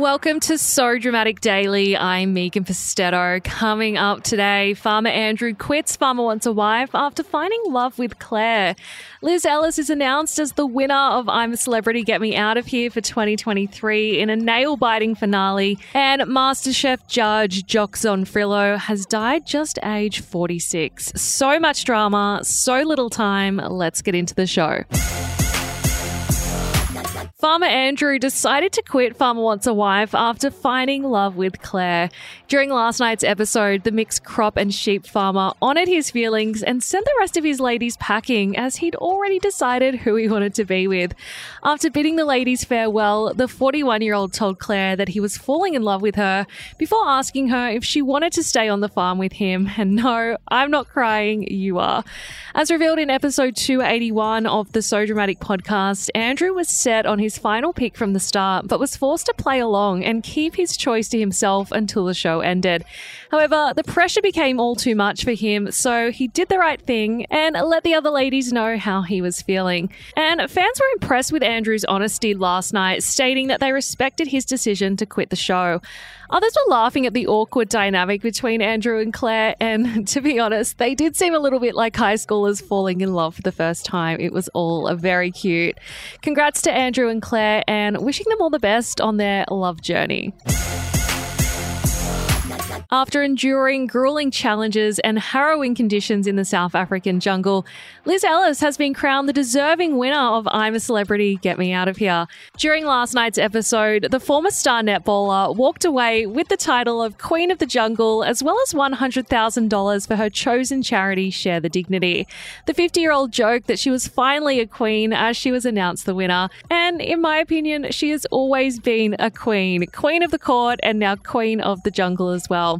Welcome to So Dramatic Daily. I'm Megan Pustetto. Coming up today, Farmer Andrew quits Farmer Wants a Wife after finding love with Claire. Liz Ellis is announced as the winner of I'm a Celebrity, Get Me Out of Here for 2023 in a nail biting finale. And MasterChef judge Jock Zonfrillo has died just age 46. So much drama, so little time. Let's get into the show. Farmer Andrew decided to quit Farmer Wants a Wife after finding love with Claire. During last night's episode, the mixed crop and sheep farmer honoured his feelings and sent the rest of his ladies packing as he'd already decided who he wanted to be with. After bidding the ladies farewell, the 41 year old told Claire that he was falling in love with her before asking her if she wanted to stay on the farm with him. And no, I'm not crying, you are. As revealed in episode 281 of the So Dramatic podcast, Andrew was set on his his final pick from the start, but was forced to play along and keep his choice to himself until the show ended. However, the pressure became all too much for him, so he did the right thing and let the other ladies know how he was feeling. And fans were impressed with Andrew's honesty last night, stating that they respected his decision to quit the show. Others were laughing at the awkward dynamic between Andrew and Claire, and to be honest, they did seem a little bit like high schoolers falling in love for the first time. It was all very cute. Congrats to Andrew and Claire, and wishing them all the best on their love journey. After enduring grueling challenges and harrowing conditions in the South African jungle, Liz Ellis has been crowned the deserving winner of I'm a Celebrity, Get Me Out of Here. During last night's episode, the former star netballer walked away with the title of Queen of the Jungle as well as $100,000 for her chosen charity, Share the Dignity. The 50 year old joked that she was finally a queen as she was announced the winner. And in my opinion, she has always been a queen, queen of the court and now queen of the jungle as well.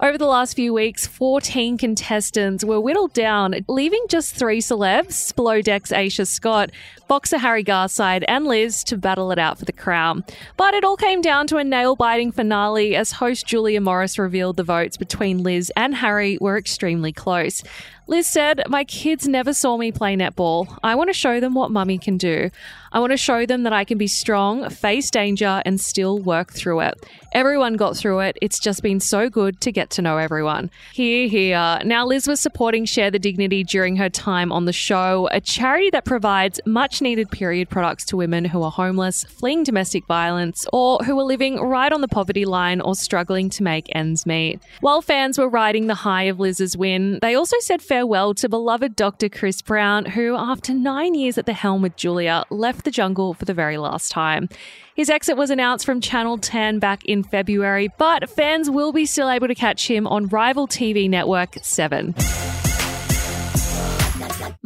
Over the last few weeks, 14 contestants were whittled down, leaving just three celebs below decks Aesha Scott, boxer Harry Garside, and Liz to battle it out for the crown. But it all came down to a nail biting finale as host Julia Morris revealed the votes between Liz and Harry were extremely close. Liz said, My kids never saw me play netball. I want to show them what mummy can do. I want to show them that I can be strong, face danger, and still work through it. Everyone got through it. It's just been so good to get to know everyone. Hear, hear. Now, Liz was supporting Share the Dignity during her time on the show, a charity that provides much needed period products to women who are homeless, fleeing domestic violence, or who are living right on the poverty line or struggling to make ends meet. While fans were riding the high of Liz's win, they also said farewell to beloved Dr. Chris Brown, who, after nine years at the helm with Julia, left the jungle for the very last time. His exit was announced from Channel 10 back in February, but fans will be still able to catch him on rival TV network 7.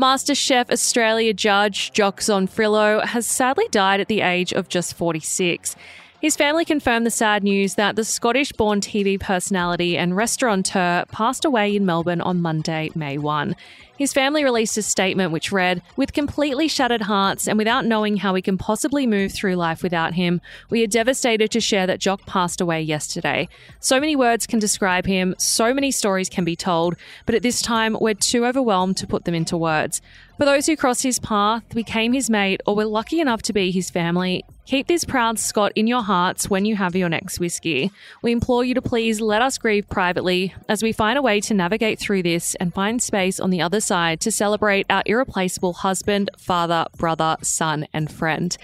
MasterChef Australia judge Jock Zonfrillo has sadly died at the age of just 46. His family confirmed the sad news that the Scottish born TV personality and restaurateur passed away in Melbourne on Monday, May 1. His family released a statement which read With completely shattered hearts and without knowing how we can possibly move through life without him, we are devastated to share that Jock passed away yesterday. So many words can describe him, so many stories can be told, but at this time we're too overwhelmed to put them into words. For those who crossed his path, became his mate, or were lucky enough to be his family, keep this proud Scot in your hearts when you have your next whiskey. We implore you to please let us grieve privately as we find a way to navigate through this and find space on the other side to celebrate our irreplaceable husband, father, brother, son, and friend.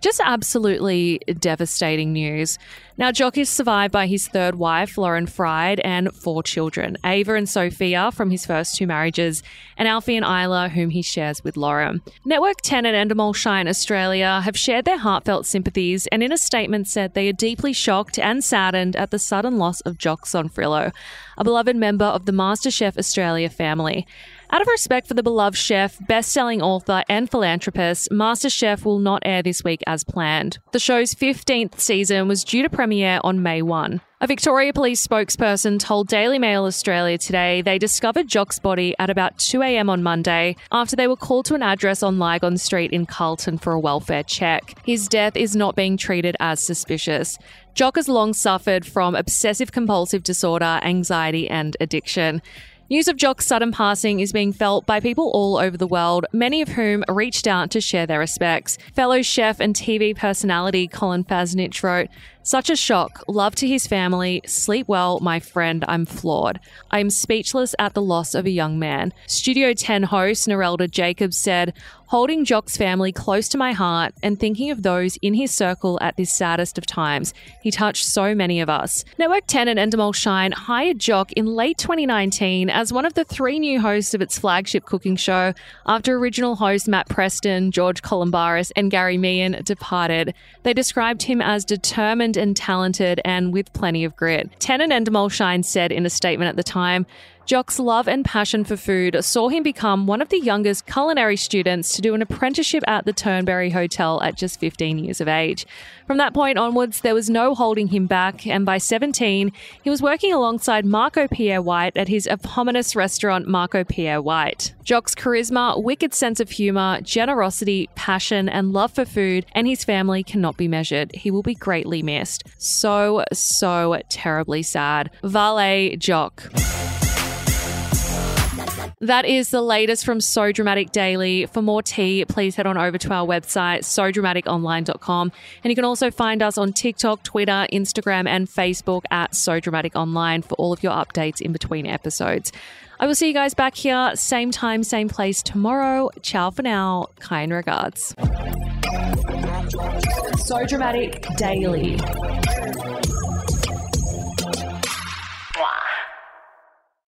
Just absolutely devastating news. Now, Jock is survived by his third wife, Lauren Fried, and four children Ava and Sophia from his first two marriages, and Alfie and Isla, whom he shares with Lauren. Network 10 and Endemol Shine Australia have shared their heartfelt sympathies and in a statement said they are deeply shocked and saddened at the sudden loss of Jock Zonfrillo, a beloved member of the MasterChef Australia family. Out of respect for the beloved chef, best selling author, and philanthropist, MasterChef will not air this week as planned. The show's 15th season was due to premiere on May 1. A Victoria Police spokesperson told Daily Mail Australia today they discovered Jock's body at about 2am on Monday after they were called to an address on Lygon Street in Carlton for a welfare check. His death is not being treated as suspicious. Jock has long suffered from obsessive compulsive disorder, anxiety, and addiction. News of Jock's sudden passing is being felt by people all over the world, many of whom reached out to share their respects. Fellow chef and TV personality Colin Fassnidge wrote, such a shock. Love to his family. Sleep well, my friend. I'm floored. I am speechless at the loss of a young man. Studio 10 host Narelda Jacobs said, holding Jock's family close to my heart and thinking of those in his circle at this saddest of times. He touched so many of us. Network 10 and Endemol Shine hired Jock in late 2019 as one of the three new hosts of its flagship cooking show after original host Matt Preston, George Calombaris, and Gary Mehigan departed. They described him as determined and talented and with plenty of grit. And Endemol Shine said in a statement at the time, Jock's love and passion for food saw him become one of the youngest culinary students to do an apprenticeship at the Turnberry Hotel at just 15 years of age. From that point onwards, there was no holding him back, and by 17, he was working alongside Marco Pierre White at his eponymous restaurant, Marco Pierre White. Jock's charisma, wicked sense of humour, generosity, passion, and love for food and his family cannot be measured. He will be greatly missed. So, so terribly sad. Vale Jock. That is the latest from So Dramatic Daily. For more tea, please head on over to our website, sodramaticonline.com. And you can also find us on TikTok, Twitter, Instagram, and Facebook at So Dramatic Online for all of your updates in between episodes. I will see you guys back here, same time, same place tomorrow. Ciao for now. Kind regards. So Dramatic Daily.